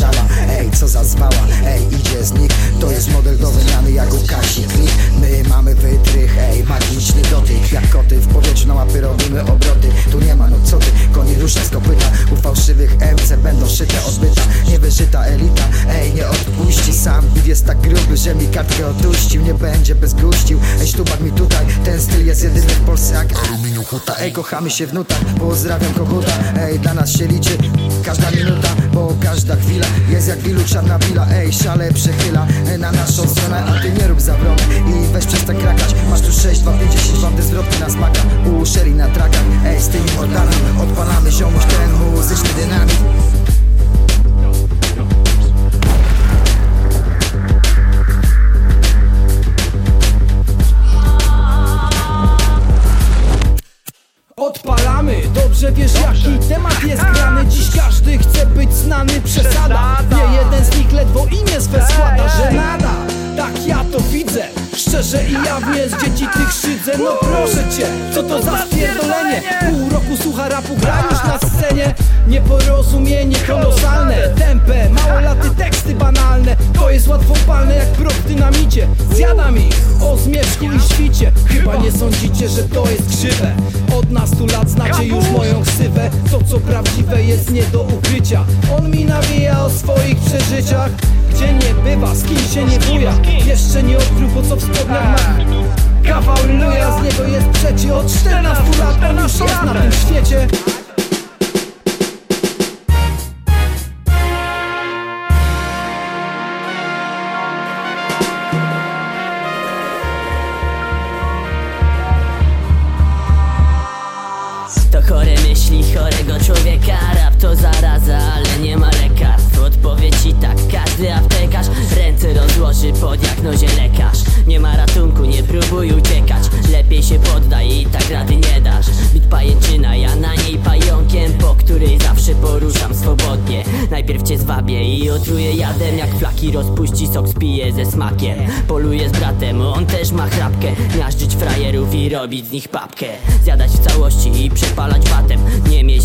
zmuszała Ej, co za zwała, ej, idzie z nich. To jest model do wymiany jak u Kasi Klik My mamy wytrych, ej, magiczny dotyk Jak koty. W powietrzu na łapy robimy obroty. Tu nie ma, no co ty, koni rusza z kopyta. U fałszywych MC będą szyte odbyta Niewyżyta elita, Sam beat jest tak gruby, że mi kartkę otuścił. Nie będzie bez guścił, ej, sztubak mi tutaj Ten styl jest jedyny w Polsce jak aluminium huta. Ej, kochamy się w nutach, pozdrawiam koguta. Ej, dla nas się liczy każda minuta Bo każda chwila jest jak wilu czarna wila. Ej, szale przechyla na naszą stronę A ty nie rób zawrony i weź przestań krakać Masz tu 6, 2, 5, 10 wam te zwrotki na smaka U Sherry na trakach, ej, z tymi mordami Odpalamy ziomuś ten muzyczny dynamit temat jest grany. Dziś każdy chce być znany, przesada. Nie jeden z nich ledwo imię swe składa. Że nada, tak ja to widzę. Szczerze i jawnie z dzieci tych szydzę. No proszę cię, co to za spierdolenie? Pół roku słucha rapu, gra już na scenie. Nieporozumienie kolosalne. Tempę, małolaty teksty banalne zmierzchu i świcie. Chyba nie sądzicie, że to jest krzywe. Od nastu lat znacie już moją ksywę. To co prawdziwe jest nie do ukrycia. On mi nawija o swoich przeżyciach. Gdzie nie bywa, z kim się nie buja. Jeszcze nie odkrył po co w spodniach ma Kawał luja, z niego jest przecie Od 14 lat on już jest na tym świecie chore myśli chorego człowieka. Rap to zaraza, ale nie ma lekarstw. Odpowiedź i tak, każdy aptekarz Ręce rozłoży po diagnozie Najpierw cię zwabię i otruję jadem Jak flaki. Rozpuści, sok spiję ze smakiem. Poluję z bratem, on też ma chrapkę. Miażdżyć frajerów i robić z nich papkę. Zjadać w całości i przepalać batem. Nie mieć